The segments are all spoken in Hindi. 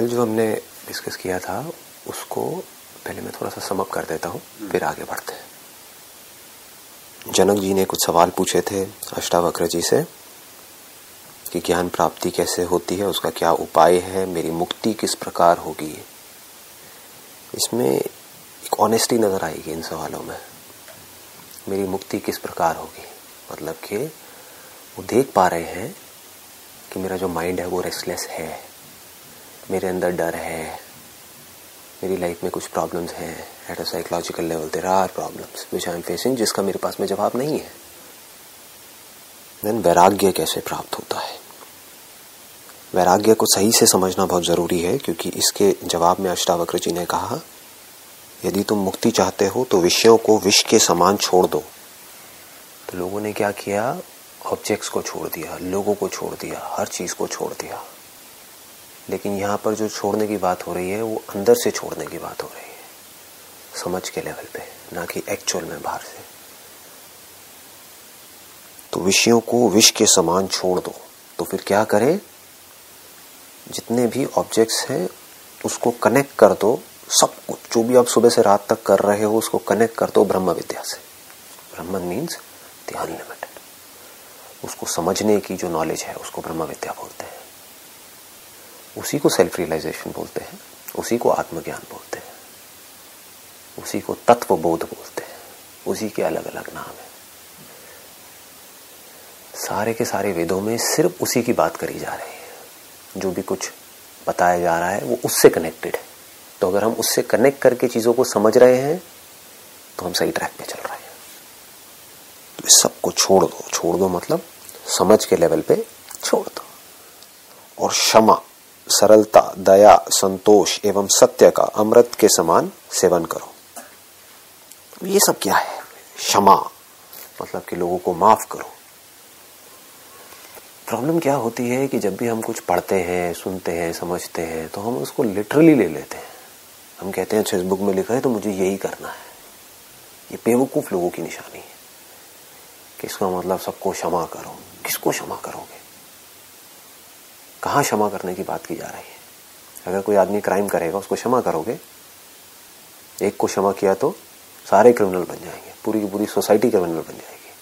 कल जो हमने डिस्कस किया था उसको पहले मैं थोड़ा सा समअप कर देता हूँ फिर आगे बढ़ते हैं। जनक जी ने कुछ सवाल पूछे थे अष्टावक्र जी से कि ज्ञान प्राप्ति कैसे होती है उसका क्या उपाय है मेरी मुक्ति किस प्रकार होगी? इसमें एक ऑनेस्टी नज़र आएगी इन सवालों में। मेरी मुक्ति किस प्रकार होगी? मतलब कि वो देख पा रहे हैं कि मेरा जो माइंड है वो रेस्टलेस है। मेरे अंदर डर है। मेरी लाइफ में कुछ प्रॉब्लम्स हैं। At a psychological level there are problems which I am facing जिसका मेरे पास में जवाब नहीं है। देन वैराग्य कैसे प्राप्त होता है? वैराग्य को सही से समझना बहुत ज़रूरी है, क्योंकि इसके जवाब में अष्टावक्र जी ने कहा, यदि तुम मुक्ति चाहते हो तो विषयों को विष के समान छोड़ दो। तो लोगों ने क्या किया? ऑब्जेक्ट्स को छोड़ दिया, लोगों को छोड़ दिया, हर चीज़ को छोड़ दिया। लेकिन यहाँ पर जो छोड़ने की बात हो रही है, वो अंदर से छोड़ने की बात हो रही है। समझ के लेवल पे, ना कि एक्चुअल में बाहर से। तो विषयों को विष के समान छोड़ दो। तो फिर क्या करें? जितने भी ऑब्जेक्ट्स हैं, उसको कनेक्ट कर दो। सब कुछ, जो भी आप सुबह से रात तक कर रहे हो, उसको कनेक्ट कर दो ब्रह्म विद्या से। ब्रह्म मीन्स ध्यान लिमिटेड उसको समझने की जो नॉलेज है, उसको ब्रह्म विद्या बोलते हैं। उसी को सेल्फ रियलाइजेशन बोलते हैं, उसी को आत्मज्ञान बोलते हैं, उसी को तत्व बोध बोलते हैं, उसी के अलग अलग नाम है। सारे के सारे वेदों में सिर्फ़ उसी की बात करी जा रही है। जो भी कुछ बताया जा रहा है, वो उससे कनेक्टेड है। तो अगर हम उससे कनेक्ट करके चीज़ों को समझ रहे हैं तो हम सही ट्रैक पे चल रहे हैं। तो इस सबको छोड़ दो छोड़ दो मतलब समझ के लेवल पे छोड़ दो। और क्षमा सरलता, दया, संतोष एवं सत्य का अमृत के समान सेवन करो। ये सब क्या है? क्षमा मतलब कि लोगों को माफ़ करो। प्रॉब्लम क्या होती है कि जब भी हम कुछ पढ़ते हैं, सुनते हैं, समझते हैं तो हम उसको लिटरली ले लेते हैं। हम कहते हैं अच्छा बुक में लिखा है तो मुझे यही करना है। ये बेवकूफ़ लोगों की निशानी है कि इसका मतलब सबको क्षमा करो। किसको क्षमा करोगे? कहा क्षमा करने की बात की जा रही है? अगर कोई आदमी क्राइम करेगा, उसको क्षमा करोगे? एक को क्षमा किया तो सारे क्रिमिनल बन जाएँगे, पूरी की पूरी सोसाइटी क्रिमिनल बन जाएगी।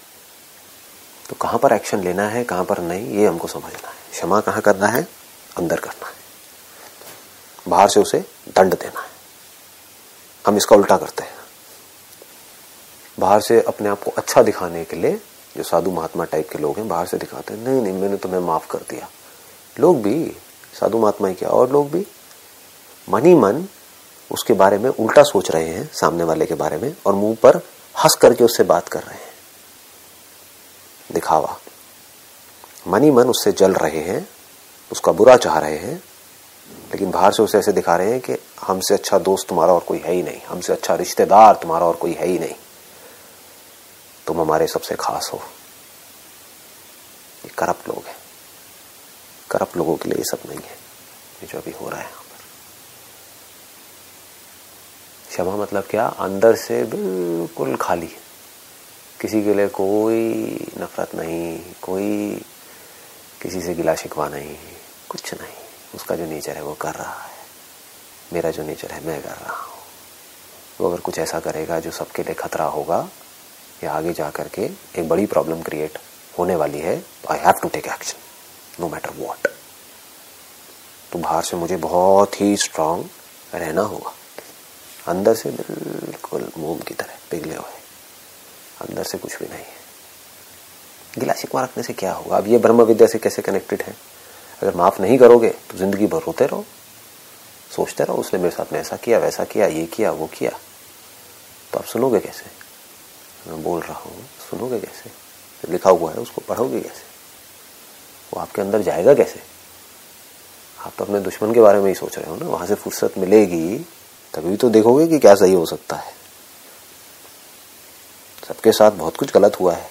तो कहाँ पर एक्शन लेना है, कहाँ पर नहीं, ये हमको समझना है। क्षमा कहाँ करना है? अंदर करना है। बाहर से उसे दंड देना है। हम इसका उल्टा करते हैं। बाहर से अपने आप को अच्छा दिखाने के लिए, जो साधु महात्मा टाइप के लोग हैं, बाहर से दिखाते हैं, नहीं नहीं, मैंने तुम्हें माफ़ कर दिया। लोग भी, साधु महात्मा क्या, और लोग भी मन ही मन उसके बारे में उल्टा सोच रहे हैं, सामने वाले के बारे में, और मुँह पर हंस करके उससे बात कर रहे हैं। दिखावा। मन ही मन उससे जल रहे हैं, उसका बुरा चाह रहे हैं, लेकिन बाहर से उसे ऐसे दिखा रहे हैं कि हमसे अच्छा दोस्त तुम्हारा और कोई है ही नहीं, हमसे अच्छा रिश्तेदार तुम्हारा और कोई है ही नहीं। तुम हमारे सबसे खास हो। ये करप्ट लोग हैं। करप्ट लोगों के लिए ये सब नहीं है। ये जो अभी हो रहा है यहाँ पर। क्षमा मतलब क्या? अंदर से बिल्कुल खाली है। किसी के लिए कोई नफरत नहीं, कोई किसी से गिला शिकवा नहीं, कुछ नहीं। उसका जो नेचर है वो कर रहा है। मेरा जो नेचर है मैं कर रहा हूँ। वो अगर कुछ ऐसा करेगा जो सबके लिए खतरा होगा, या आगे जा करके एक बड़ी प्रॉब्लम क्रिएट होने वाली है I have to take action no matter what तो बाहर से मुझे बहुत ही स्ट्रांग रहना होगा। अंदर से बिल्कुल मोम की तरह पिघले हुए। अंदर से कुछ भी नहीं है। गिला शिकवा रखने से क्या होगा? अब ये ब्रह्म विद्या से कैसे कनेक्टेड है? अगर माफ़ नहीं करोगे तो ज़िंदगी भर रोते रहो। सोचते रहो, उसने मेरे साथ में ऐसा किया, वैसा किया, ये किया, वो किया। तो आप सुनोगे कैसे? मैं बोल रहा हूँ, सुनोगे कैसे? लिखा हुआ है, उसको पढ़ोगे कैसे? वो आपके अंदर जाएगा कैसे? आप तो अपने दुश्मन के बारे में ही सोच रहे हो ना। वहाँ से फुर्सत मिलेगी, तभी तो देखोगे कि क्या सही हो सकता है। सबके साथ बहुत कुछ गलत हुआ है।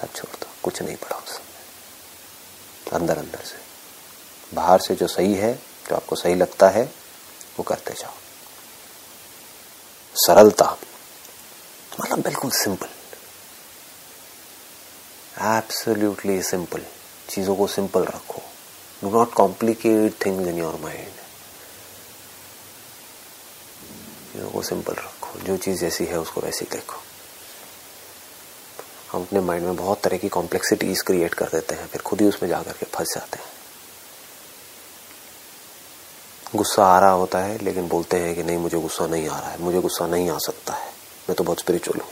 सब छोड़ दो, कुछ नहीं पड़ा उस समय। अंदर अंदर से। बाहर से जो सही है, जो आपको सही लगता है, वो करते जाओ। सरलता। मतलब बिल्कुल सिंपल। एब्सोल्युटली सिंपल चीज़ों को सिंपल रखो. Do not complicate things in your mind चीज़ों को सिंपल रखो. जो चीज़ जैसी है, उसको वैसी देखो. हम अपने माइंड में बहुत तरह की कॉम्प्लेक्सिटीज क्रिएट कर देते हैं, फिर खुद ही उसमें जाकर के फंस जाते हैं. गुस्सा आ रहा होता है, लेकिन बोलते हैं कि नहीं, मुझे गुस्सा नहीं आ रहा है. मुझे गुस्सा नहीं आ सकता है. मैं तो बहुत स्पिरिचुअल हूँ.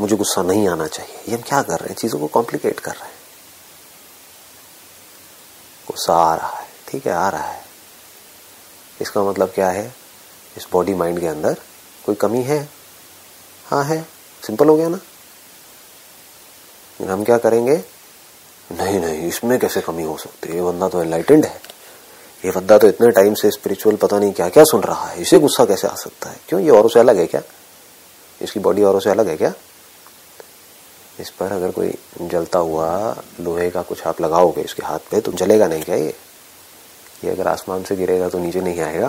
मुझे गुस्सा नहीं आना चाहिए। ये हम क्या कर रहे हैं? चीज़ों को कॉम्प्लिकेट कर रहे हैं। गुस्सा आ रहा है। ठीक है, आ रहा है। इसका मतलब क्या है? इस बॉडी माइंड के अंदर कोई कमी है? हाँ है। सिंपल हो गया ना? हम क्या करेंगे? नहीं नहीं, इसमें कैसे कमी हो सकती है? ये बंदा तो एनलाइटेंड है। ये बंदा तो इतने टाइम से स्पिरिचुअल पता नहीं क्या क्या सुन रहा है। इसे गुस्सा कैसे आ सकता है? क्यों? ये औरों से अलग है क्या? इसकी बॉडी औरों से अलग है क्या? इस पर अगर कोई जलता हुआ लोहे का कुछ आप लगाओगे इसके हाथ पे तो जलेगा नहीं क्या ये? ये अगर आसमान से गिरेगा तो नीचे नहीं आएगा?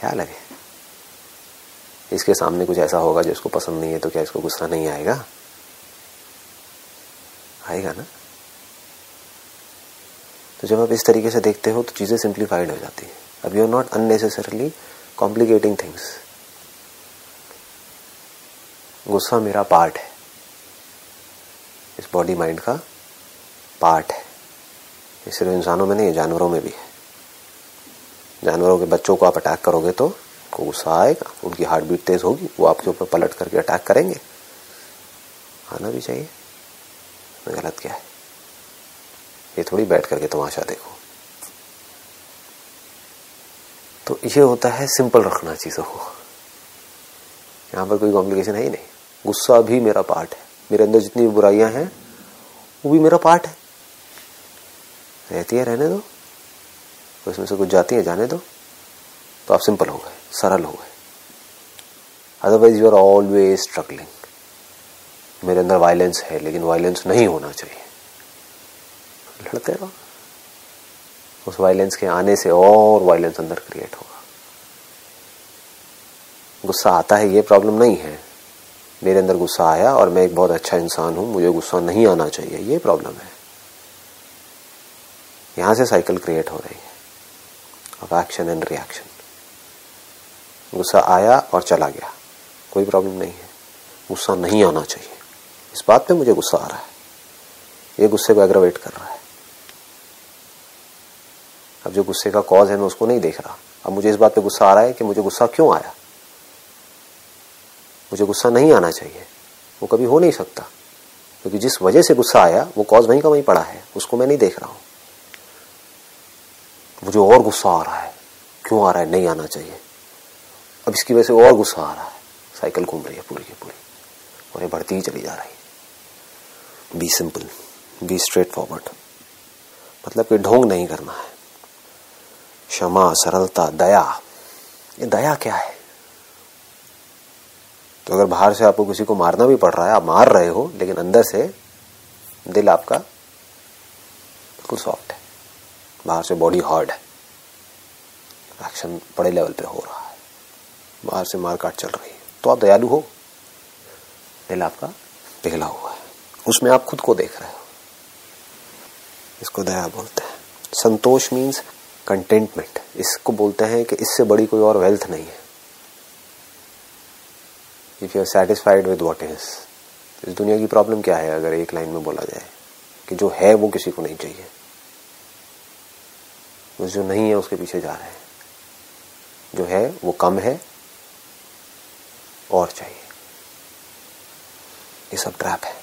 क्या लगे? इसके सामने कुछ ऐसा होगा जो इसको पसंद नहीं है तो क्या इसको गुस्सा नहीं आएगा? आएगा ना? तो जब आप इस तरीके से देखते हो तो चीज़ें सिंप्लीफाइड हो जाती है। अब you are not unnecessarily complicating things गुस्सा मेरा पार्ट है। इस बॉडी माइंड का पार्ट है। ये सिर्फ़ इंसानों में नहीं जानवरों में भी है। जानवरों के बच्चों को आप अटैक करोगे तो को गुस्सा आएगा, उनकी हार्ट बीट तेज होगी, वो आपके ऊपर पलट करके अटैक करेंगे। आना भी चाहिए। गलत क्या है? ये थोड़ी बैठ करके तमाशा देखो। तो ये होता है सिंपल रखना चीज़ों को। यहाँ पर कोई कॉम्प्लिकेशन है ही नहीं। गुस्सा भी मेरा पार्ट है। मेरे अंदर जितनी भी बुराइयाँ हैं, वो भी मेरा पार्ट है। रहती है, रहने दो। उसमें से कुछ जाती है, जाने दो। तो आप सिंपल हो गए, सरल हो गए। Otherwise you are always struggling मेरे अंदर वायलेंस है, लेकिन वायलेंस नहीं होना चाहिए। लड़ते रहो। उस वायलेंस के आने से और वायलेंस अंदर क्रिएट होगा। गुस्सा आता है, ये प्रॉब्लम नहीं है। मेरे अंदर गुस्सा आया और मैं एक बहुत अच्छा इंसान हूँ, मुझे गुस्सा नहीं आना चाहिए। ये प्रॉब्लम है। यहाँ से साइकिल क्रिएट हो रही है। ऑफ़ एक्शन एंड रिएक्शन गुस्सा आया और चला गया। कोई प्रॉब्लम नहीं है। गुस्सा नहीं आना चाहिए। इस बात पे मुझे गुस्सा आ रहा है। ये गुस्से को एग्रावेट कर रहा है। अब जो गुस्से का कॉज है, मैं उसको नहीं देख रहा। अब मुझे इस बात पे गुस्सा आ रहा है कि मुझे गुस्सा क्यों आया? मुझे गुस्सा नहीं आना चाहिए। वो कभी हो नहीं सकता। क्योंकि जिस वजह से गुस्सा आया, वो कॉज वहीं का वहीं पड़ा है, उसको मैं नहीं देख रहा हूँ। मुझे और गुस्सा आ रहा है। क्यों आ रहा है? नहीं आना चाहिए। अब इसकी वजह से और गुस्सा आ रहा है। साइकिल घूम रही है पूरी की पूरी। और ये बढ़ती ही चली जा रही है। Be simple be straightforward मतलब कि ढोंग नहीं करना है। क्षमा, सरलता, दया। ये दया क्या है? तो अगर बाहर से आपको किसी को मारना भी पड़ रहा है, आप मार रहे हो, लेकिन अंदर से दिल आपका बिल्कुल सॉफ्ट है। बाहर से बॉडी हार्ड है। एक्शन बड़े लेवल पे हो रहा है। बाहर से मारकाट चल रही है। तो आप दयालु हो। दिल आपका पिघला हुआ है। उसमें आप खुद को देख रहे हो। इसको दया बोलते हैं। संतोष मीन्स कंटेंटमेंट इसको बोलते हैं कि इससे बड़ी कोई और वेल्थ नहीं है। If you are satisfied with what is इस दुनिया की प्रॉब्लम क्या है अगर एक लाइन में बोला जाए? कि जो है वो किसी को नहीं चाहिए। जो नहीं है, उसके पीछे जा रहे हैं। जो है, वो कम है और चाहिए। ये सब ट्रैप है।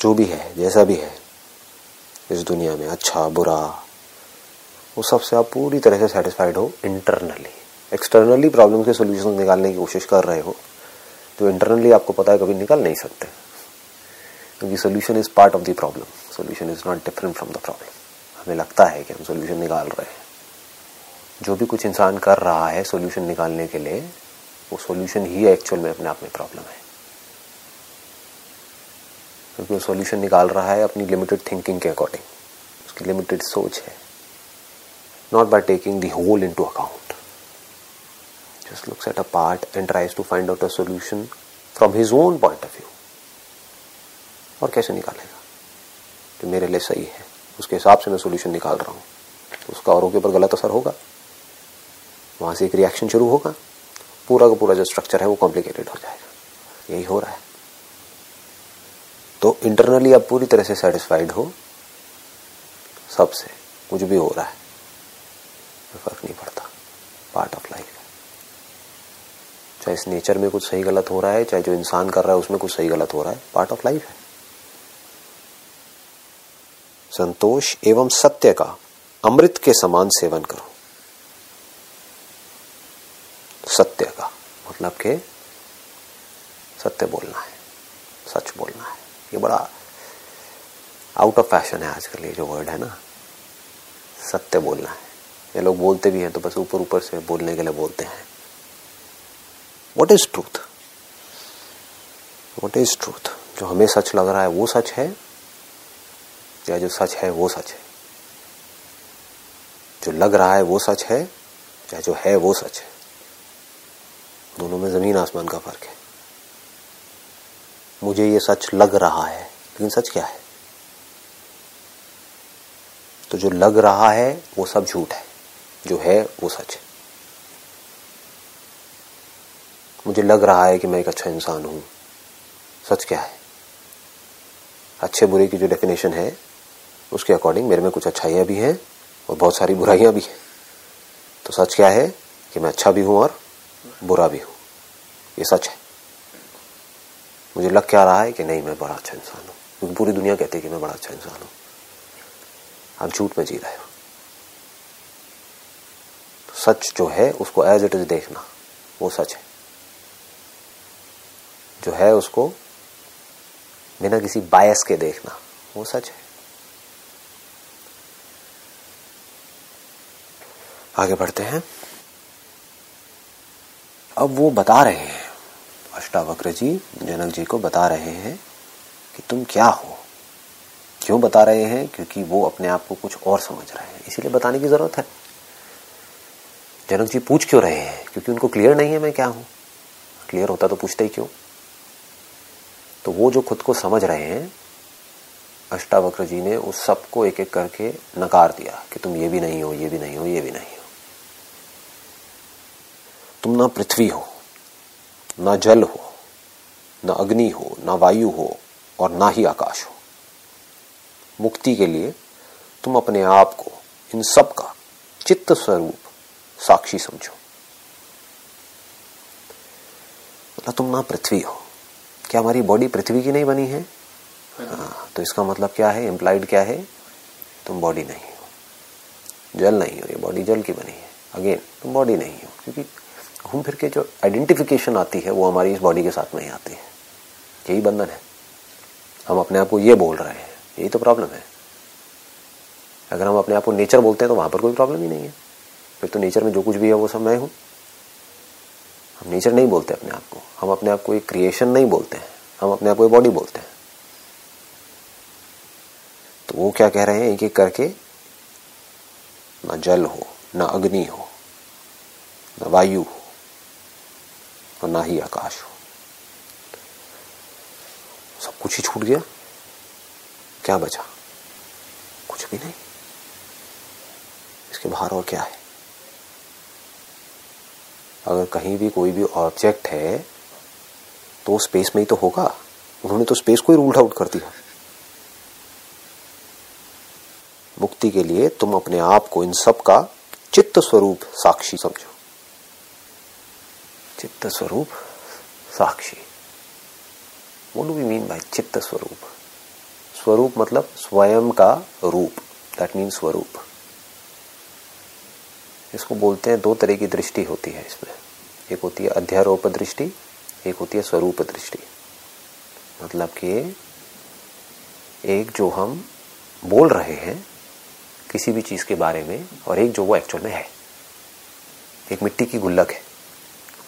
जो भी है, जैसा भी है, इस दुनिया में अच्छा बुरा, वो सबसे आप पूरी तरह से सेटिस्फाइड हो इंटरनली एक्सटर्नली प्रॉब्लम के सोल्यूशन निकालने की कोशिश कर रहे हो तो इंटरनली आपको पता है कभी निकाल नहीं सकते। क्योंकि solution is part of the problem solution is not different from the problem हमें लगता है कि हम सोल्यूशन निकाल रहे हैं। जो भी कुछ इंसान कर रहा है सोल्यूशन निकालने के लिए, वो सोल्यूशन ही एक्चुअल में अपने आप में प्रॉब्लम है। क्योंकि वो सोल्यूशन निकाल रहा है अपनी लिमिटेड थिंकिंग के अकॉर्डिंग उसकी लिमिटेड सोच है। Not by taking the whole into account just looks at a part and tries to find out a solution from his own point of view और कैसे निकालेगा? जो मेरे लिए सही है। उसके हिसाब से मैं सोल्यूशन निकाल रहा हूँ। उसका औरों के ऊपर गलत असर होगा। वहाँ से एक रिएक्शन शुरू होगा। पूरा का पूरा जो स्ट्रक्चर है वो कॉम्प्लिकेटेड हो जाएगा। यही हो रहा है। तो इंटरनली आप पूरी तरह से सेटिस्फाइड हो। सबसे। कुछ भी हो रहा है। फ़र्क नहीं पड़ता। पार्ट ऑफ़ लाइफ चाहे इस नेचर में कुछ सही गलत हो रहा है, चाहे जो इंसान कर रहा है उसमें कुछ सही गलत हो रहा है पार्ट ऑफ़ लाइफ है। संतोष एवं सत्य का अमृत के समान सेवन करो। सत्य का मतलब के सत्य बोलना है, सच बोलना है। ये बड़ा आउट ऑफ़ फ़ैशन है आजकल ये जो वर्ड है ना। सत्य बोलना है। ये लोग बोलते भी हैं तो बस ऊपर ऊपर से बोलने के लिए बोलते हैं। What is truth what is truth जो हमें सच लग रहा है, वो सच है? या जो सच है, वो सच है? जो लग रहा है, वो सच है? या जो है, वो सच है? दोनों में ज़मीन आसमान का फ़र्क है। मुझे ये सच लग रहा है, लेकिन सच क्या है? तो जो लग रहा है, वो सब झूठ है। जो है, वो सच है। मुझे लग रहा है कि मैं एक अच्छा इंसान हूँ। सच क्या है? अच्छे बुरे की जो डेफिनेशन है, उसके अकॉर्डिंग मेरे में कुछ अच्छाइयाँ भी हैं और बहुत सारी बुराइयाँ भी हैं। तो सच क्या है कि मैं अच्छा भी हूँ और बुरा भी हूँ? ये सच है। मुझे लग क्या रहा है कि नहीं, मैं बड़ा अच्छा इंसान हूँ। क्योंकि पूरी दुनिया कहती है कि मैं बड़ा अच्छा इंसान हूँ। आप झूठ में जी रहे हो। तो सच जो है, उसको एज इट इज़ देखना, वो सच है। जो है उसको बिना किसी बायस के देखना, वो सच है। आगे बढ़ते हैं। अब वो बता रहे हैं, अष्टावक्र जी, जनक जी को बता रहे हैं कि तुम क्या हो? क्यों बता रहे हैं? क्योंकि वो अपने आप को कुछ और समझ रहे हैं, इसीलिए बताने की ज़रूरत है। जनक जी पूछ क्यों रहे हैं? क्योंकि उनको क्लियर नहीं है मैं क्या हूँ। क्लियर होता तो पूछते ही क्यों? तो वो जो खुद को समझ रहे हैं, अष्टावक्र जी ने उस सबको एक एक करके नकार दिया कि तुम ये भी नहीं हो, ये भी नहीं हो, ये भी नहीं हो। तुम ना पृथ्वी हो, ना जल हो, ना अग्नि हो, ना वायु हो और ना ही आकाश हो। मुक्ति के लिए तुम अपने आप को इन सब का चित्त स्वरूप साक्षी समझो। मतलब तुम ना पृथ्वी हो क्या हमारी बॉडी पृथ्वी की नहीं बनी है? हाँ तो इसका मतलब क्या है? इम्प्लाइड क्या है? तुम बॉडी नहीं हो। जल नहीं हो, ये बॉडी जल की बनी है। अगेन तुम बॉडी नहीं हो, क्योंकि घूम फिर के जो आइडेंटिफिकेशन आती है, वो हमारी इस बॉडी के साथ नहीं आती है। यही बंधन है। हम अपने आप को ये बोल रहे हैं, यही तो प्रॉब्लम है। अगर हम अपने आप को नेचर बोलते हैं तो वहाँ पर कोई प्रॉब्लम ही नहीं है। फिर तो नेचर में जो कुछ भी है, वो सब मैं हूँ। हम नेचर नहीं बोलते अपने आप को। हम अपने आप को एक क्रिएशन नहीं बोलते हैं। हम अपने आप को बॉडी बोलते हैं। तो वो क्या कह रहे हैं? एक एक करके ना जल हो, ना अग्नि हो, ना वायु हो, और ना ही आकाश हो। सब कुछ ही छूट गया। क्या बचा? कुछ भी नहीं। इसके बाहर और क्या है? अगर कहीं भी कोई भी ऑब्जेक्ट है तो स्पेस में ही तो होगा। उन्होंने तो स्पेस को ही रूल्ड आउट कर दिया। मुक्ति के लिए तुम अपने आप को इन सब का चित्त स्वरूप साक्षी समझो। चित्त स्वरूप साक्षी। वो डू वी मीन बाय चित्त स्वरूप। स्वरूप मतलब स्वयं का रूप। दैट मीन स्वरूप। इसको बोलते हैं दो तरह की दृष्टि होती है इसमें। एक होती है अध्यारोप दृष्टि एक होती है स्वरूप दृष्टि मतलब कि एक जो हम बोल रहे हैं किसी भी चीज़ के बारे में और एक जो वो एक्चुअल में है। एक मिट्टी की गुल्लक है,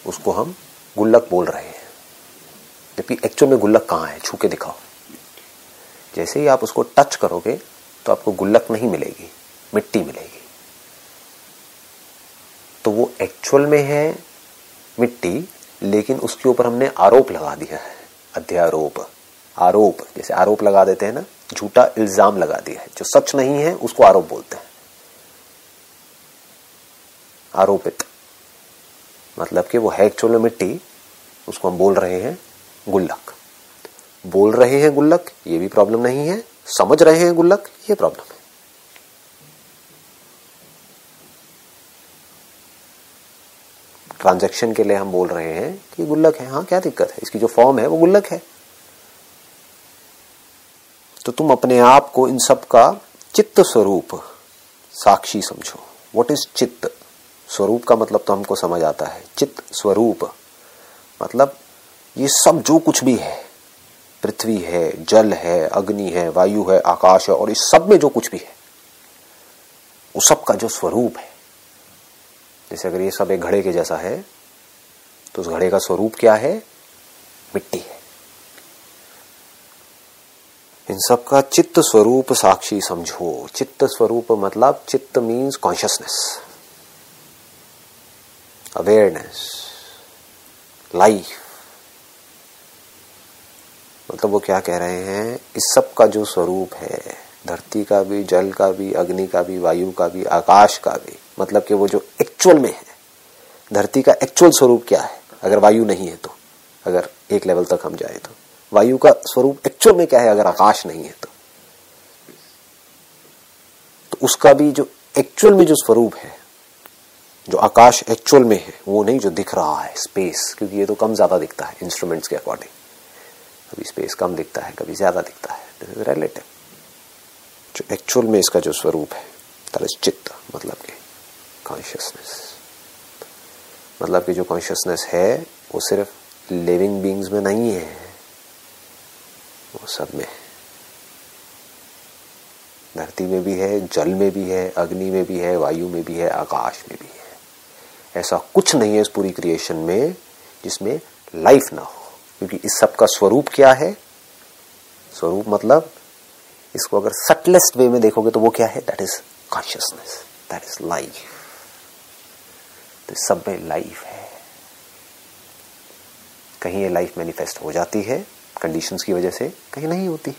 उसको हम गुल्लक बोल रहे हैं। जबकि एक्चुअल में गुल्लक कहाँ है? छू के दिखाओ। जैसे ही आप उसको टच करोगे तो आपको गुल्लक नहीं मिलेगी, मिट्टी मिलेगी। तो वो एक्चुअल में है मिट्टी, लेकिन उसके ऊपर हमने आरोप लगा दिया है, अध्यारोप। आरोप, जैसे आरोप लगा देते हैं ना, झूठा इल्ज़ाम लगा दिया है। जो सच नहीं है, उसको आरोप बोलते हैं। आरोपित। मतलब कि वो है एक्चुअल में मिट्टी, उसको हम बोल रहे हैं गुल्लक। बोल रहे हैं गुल्लक, ये भी प्रॉब्लम नहीं है। समझ रहे हैं गुल्लक, ये प्रॉब्लम है। ट्रांजैक्शन के लिए हम बोल रहे हैं कि गुल्लक है हाँ क्या दिक्कत है? इसकी जो फॉर्म है, वो गुल्लक है। तो तुम अपने आप को इन सब का चित्त स्वरूप साक्षी समझो। व्हाट इज़ चित्त? स्वरूप का मतलब तो हमको समझ आता है। चित्त स्वरूप मतलब ये सब जो कुछ भी है, पृथ्वी है, जल है, अग्नि है, वायु है, आकाश है, और इस सब में जो कुछ भी है, वो सब का जो स्वरूप है जैसे अगर ये सब एक घड़े के जैसा है तो उस घड़े का स्वरूप क्या है? मिट्टी है। इन सब का चित्त स्वरूप साक्षी समझो। चित्त स्वरूप मतलब चित्त मीन्स कॉन्शियसनेस अवेयरनेस लाइफ मतलब वो क्या कह रहे हैं? इस सब का जो स्वरूप है, धरती का भी, जल का भी, अग्नि का भी, वायु का भी, आकाश का भी मतलब कि वो जो एक्चुअल में है, धरती का एक्चुअल स्वरूप क्या है? अगर वायु नहीं है तो अगर एक लेवल तक हम जाए तो। वायु का स्वरूप एक्चुअल में क्या है? अगर आकाश नहीं है तो। तो उसका भी जो एक्चुअल में जो स्वरूप है, जो आकाश एक्चुअल में है, वो नहीं जो दिख रहा है स्पेस क्योंकि ये तो कम ज़्यादा दिखता है इंस्ट्रूमेंट्स के अकॉर्डिंग कभी स्पेस कम दिखता है, कभी ज़्यादा दिखता है। दिस इज़ रिलेटिव जो एक्चुअल में इसका जो स्वरूप है चित्त मतलब कि कॉन्शियसनेस मतलब कि जो कॉन्शियसनेस है, वो सिर्फ़ लिविंग बींग्स में नहीं है। वो सब में धरती में भी है, जल में भी है, अग्नि में भी है, वायु में भी है, आकाश में भी है। ऐसा कुछ नहीं है इस पूरी क्रिएशन में जिसमें लाइफ ना हो। क्योंकि इस सब का स्वरूप क्या है? स्वरूप मतलब इसको अगर सटलेस्ट वे में देखोगे तो वो क्या है? That is consciousness that is life तो सब में लाइफ है। कहीं ये लाइफ मैनिफेस्ट हो जाती है कंडीशंस की वजह से कहीं नहीं होती।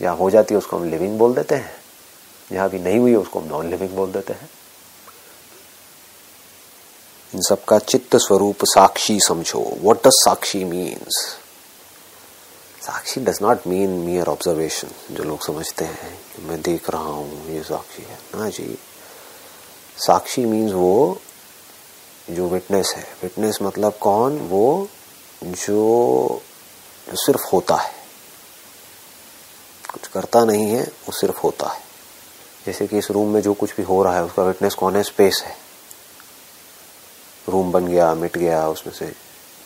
जहाँ हो जाती है उसको हम लिविंग बोल देते हैं। जहाँ भी नहीं हुई है उसको हम नॉन लिविंग बोल देते हैं। इन सबका चित्त स्वरूप साक्षी समझो। What does Sakshi means Sakshi does not mean mere observation जो लोग समझते हैं मैं देख रहा हूँ ये साक्षी है। ना जी। साक्षी मीन्स वो जो विटनेस है। विटनेस मतलब कौन? वो जो, सिर्फ़ होता है। कुछ करता नहीं है वो सिर्फ़ होता है। जैसे कि इस रूम में जो कुछ भी हो रहा है उसका विटनेस कौन है? स्पेस है। रूम बन गया मिट गया उसमें से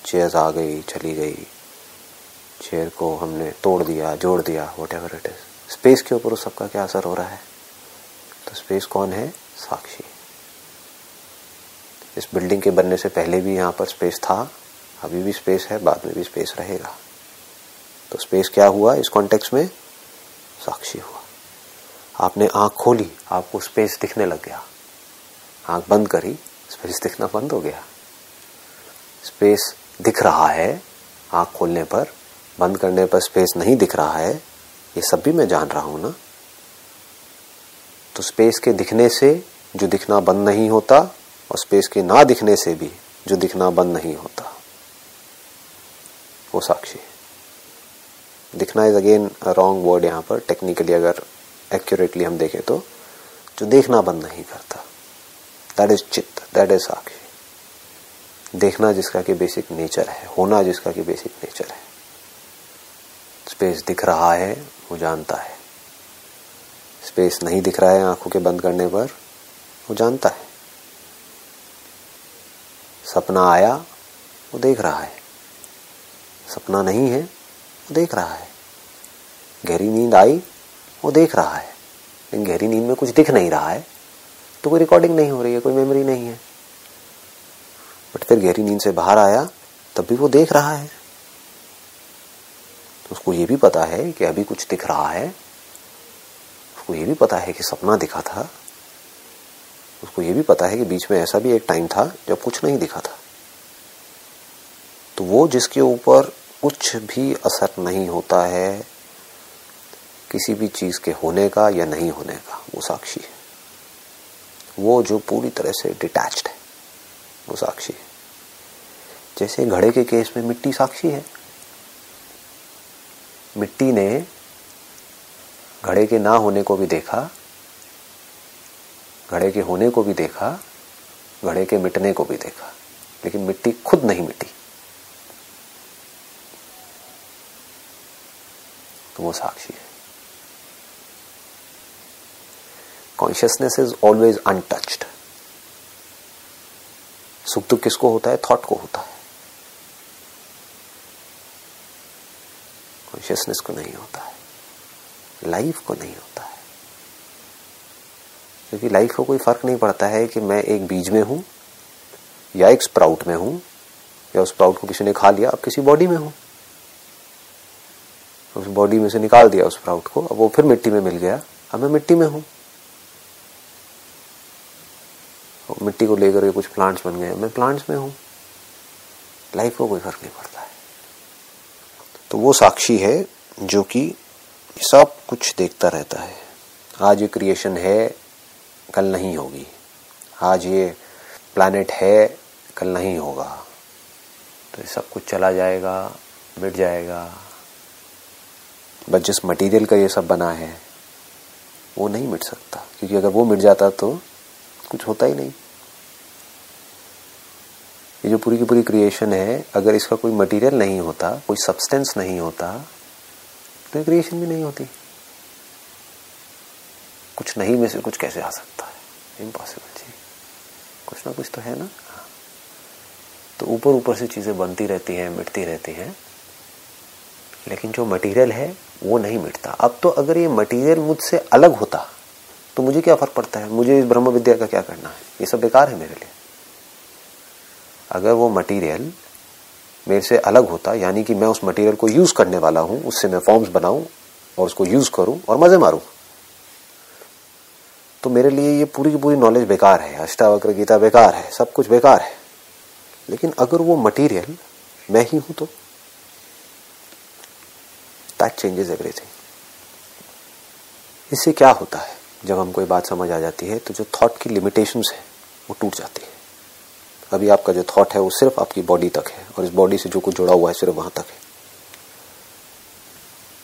चेयर्स आ गई चली गई। चेयर को हमने तोड़ दिया जोड़ दिया whatever it is space के ऊपर उस सबका क्या असर हो रहा है? तो स्पेस कौन है? साक्षी। इस बिल्डिंग के बनने से पहले भी यहाँ पर स्पेस था, अभी भी स्पेस है, बाद में भी स्पेस रहेगा। तो स्पेस क्या हुआ? इस कॉन्टेक्स्ट में साक्षी हुआ। आपने आँख खोली, आपको स्पेस दिखने लग गया। आँख बंद करी स्पेस दिखना बंद हो गया। स्पेस दिख रहा है आँख खोलने पर, बंद करने पर स्पेस नहीं दिख रहा है, ये सब भी मैं जान रहा हूँ ना। तो स्पेस के दिखने से जो दिखना बंद नहीं होता और स्पेस के ना दिखने से भी जो दिखना बंद नहीं होता। वो साक्षी दिखना इज़ अगेन रॉन्ग वर्ड यहाँ पर। टेक्निकली अगर एक्यूरेटली हम देखें तो जो देखना बंद नहीं करता। दैट इज़ चित्त दैट इज़ साक्षी। देखना जिसका कि बेसिक नेचर है, होना जिसका कि बेसिक नेचर है। स्पेस दिख रहा है, वो जानता है। स्पेस नहीं दिख रहा है आँखों के बंद करने पर, वो जानता है। सपना आया, वो देख रहा है। सपना नहीं है, वो देख रहा है। गहरी नींद आई, वो देख रहा है। लेकिन गहरी नींद में कुछ दिख नहीं रहा है तो कोई रिकॉर्डिंग नहीं हो रही है, कोई मेमोरी नहीं है। बट फिर गहरी नींद से बाहर आया, तब भी वो देख रहा है। तो उसको ये भी पता है कि अभी कुछ दिख रहा है। उसको ये भी पता है कि सपना दिखा था। उसको ये भी पता है कि बीच में ऐसा भी एक टाइम था जब कुछ नहीं दिखा था। तो वो जिसके ऊपर कुछ भी असर नहीं होता है, किसी भी चीज़ के होने का या नहीं होने का, वो साक्षी है। वो जो पूरी तरह से डिटैच्ड है, वो साक्षी है। जैसे घड़े के केस में मिट्टी साक्षी है। मिट्टी ने घड़े के ना होने को भी देखा घड़े के होने को भी देखा घड़े के मिटने को भी देखा, लेकिन मिट्टी खुद नहीं मिटी। तो वो साक्षी है। कॉन्शियसनेस इज़ ऑलवेज अनटच्ड सुख दुख किसको होता है? थॉट को होता है। कॉन्शियसनेस को नहीं होता है। लाइफ को नहीं होता है। क्योंकि लाइफ को कोई फ़र्क नहीं पड़ता है कि मैं एक बीज में हूँ, या एक स्प्राउट में हूँ, या उस स्प्राउट को किसी ने खा लिया, अब किसी बॉडी में हूँ। उस बॉडी में से निकाल दिया उस स्प्राउट को, अब वो फिर मिट्टी में मिल गया, अब मैं मिट्टी में हूँ। मिट्टी को लेकर के कुछ प्लांट्स बन गए, मैं प्लांट्स में हूँ। लाइफ को कोई फ़र्क नहीं पड़ता है। तो वो साक्षी है जो कि सब कुछ देखता रहता है। आज ये क्रिएशन है कल नहीं होगी। आज ये प्लानट है, कल नहीं होगा। तो ये सब कुछ चला जाएगा, मिट जाएगा। बस जिस मटेरियल का ये सब बना है, वो नहीं मिट सकता। क्योंकि अगर वो मिट जाता तो कुछ होता ही नहीं। ये जो पूरी की पूरी क्रिएशन है, अगर इसका कोई मटेरियल नहीं होता, कोई सब्सटेंस नहीं होता तो क्रिएशन भी नहीं होती। कुछ नहीं, में से कुछ कैसे आ सकता है? इम्पॉसिबल जी। कुछ ना कुछ तो है ना? तो ऊपर ऊपर से चीज़ें बनती रहती हैं, मिटती रहती हैं, लेकिन जो मटेरियल है, वो नहीं मिटता। अब तो अगर ये मटेरियल मुझसे अलग होता तो मुझे क्या फ़र्क पड़ता है? मुझे इस ब्रह्म विद्या का क्या करना है? ये सब बेकार है मेरे लिए। अगर वो मटेरियल मेरे से अलग होता, यानी कि मैं उस मटेरियल को यूज़ करने वाला हूँ, उससे मैं फॉर्म्स बनाऊँ और उसको यूज़ करूँ और मज़े मारूं तो मेरे लिए ये पूरी की पूरी नॉलेज बेकार है, अष्टावक्र गीता बेकार है, सब कुछ बेकार है। लेकिन अगर वो मटेरियल मैं ही हूँ तो? दैट चेंजेस एवरीथिंग इससे क्या होता है? जब हम कोई बात समझ आ जाती है तो जो थॉट की लिमिटेशंस है, वो टूट जाती है। अभी आपका जो थॉट है, वो सिर्फ़ आपकी बॉडी तक है, और इस बॉडी से जो कुछ जुड़ा हुआ है, सिर्फ़ वहाँ तक है।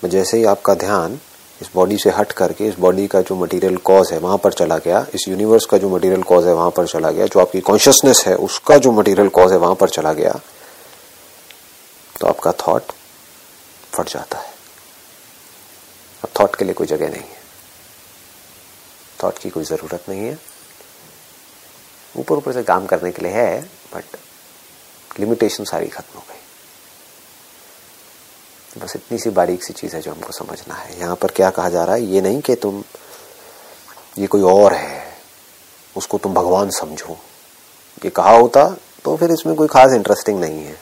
जैसे ही आपका ध्यान इस बॉडी से हट करके इस बॉडी का जो मटेरियल कॉज है, वहाँ पर चला गया। इस यूनिवर्स का जो मटेरियल कॉज है, वहाँ पर चला गया। जो आपकी कॉन्शियसनेस है, उसका जो मटेरियल कॉज है, वहाँ पर चला गया। तो आपका थॉट फट जाता है। अब थॉट के लिए कोई जगह नहीं है। थॉट की कोई ज़रूरत नहीं है। ऊपर ऊपर से काम करने के लिए है बट लिमिटेशन सारी खत्म हो गई। बस इतनी सी बारीक सी चीज़ है जो हमको समझना है। यहाँ पर क्या कहा जा रहा है? ये नहीं कि तुम, ये कोई और है, उसको तुम भगवान समझो। ये कहा होता तो फिर इसमें कोई खास इंटरेस्टिंग नहीं है।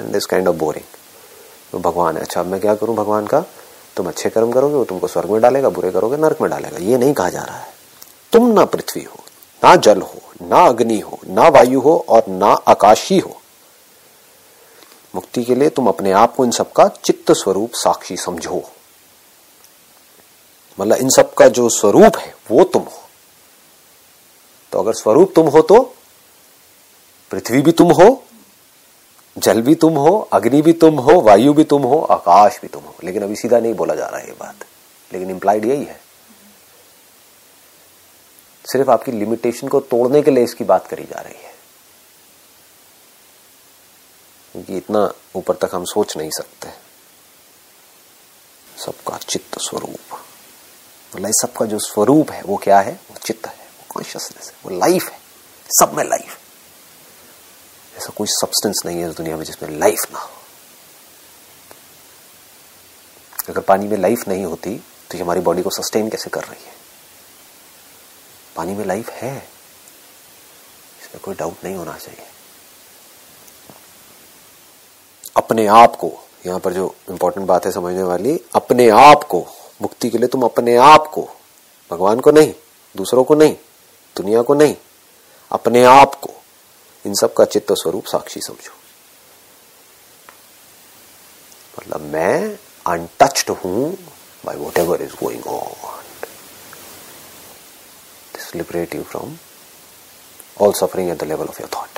And this kind of boring तो भगवान है। अच्छा अब मैं क्या करूँ भगवान का? तुम अच्छे कर्म करोगे, वो तुमको स्वर्ग में डालेगा, बुरे करोगे, नरक में डालेगा। ये नहीं कहा जा रहा है। तुम ना पृथ्वी हो, ना जल हो, ना अग्नि हो, ना वायु हो और ना आकाश हो। मुक्ति के लिए तुम अपने आप को इन सबका चित्त स्वरूप साक्षी समझो। मतलब इन सब का जो स्वरूप है, वो तुम हो। तो अगर स्वरूप तुम हो तो पृथ्वी भी तुम हो, जल भी तुम हो, अग्नि भी तुम हो, वायु भी तुम हो, आकाश भी तुम हो। लेकिन अभी सीधा नहीं बोला जा रहा है ये बात। लेकिन इंप्लाइड यही है। सिर्फ़ आपकी लिमिटेशन को तोड़ने के लिए इसकी बात करी जा रही है। क्योंकि इतना ऊपर तक हम सोच नहीं सकते। सबका चित्त स्वरूप। मतलब सबका जो स्वरूप है, वो क्या है? वो चित्त है, वो कॉन्शियसनेस है, वो लाइफ है, सब में लाइफ ऐसा कोई सब्सटेंस नहीं है इस दुनिया में जिसमें लाइफ ना हो। अगर पानी में लाइफ नहीं होती तो ये हमारी बॉडी को सस्टेन कैसे कर रही है? पानी में लाइफ है। इसमें कोई डाउट नहीं होना चाहिए। अपने आप को, यहाँ पर जो इंपॉर्टेंट बात है समझने वाली, अपने आप को, मुक्ति के लिए तुम अपने आप को, भगवान को नहीं, दूसरों को नहीं, दुनिया को नहीं, अपने आप को, इन सब का चित्त स्वरूप साक्षी समझो। मतलब मैं अनटच्ड हूँ by whatever is going on this liberate you from all suffering at the level of your thought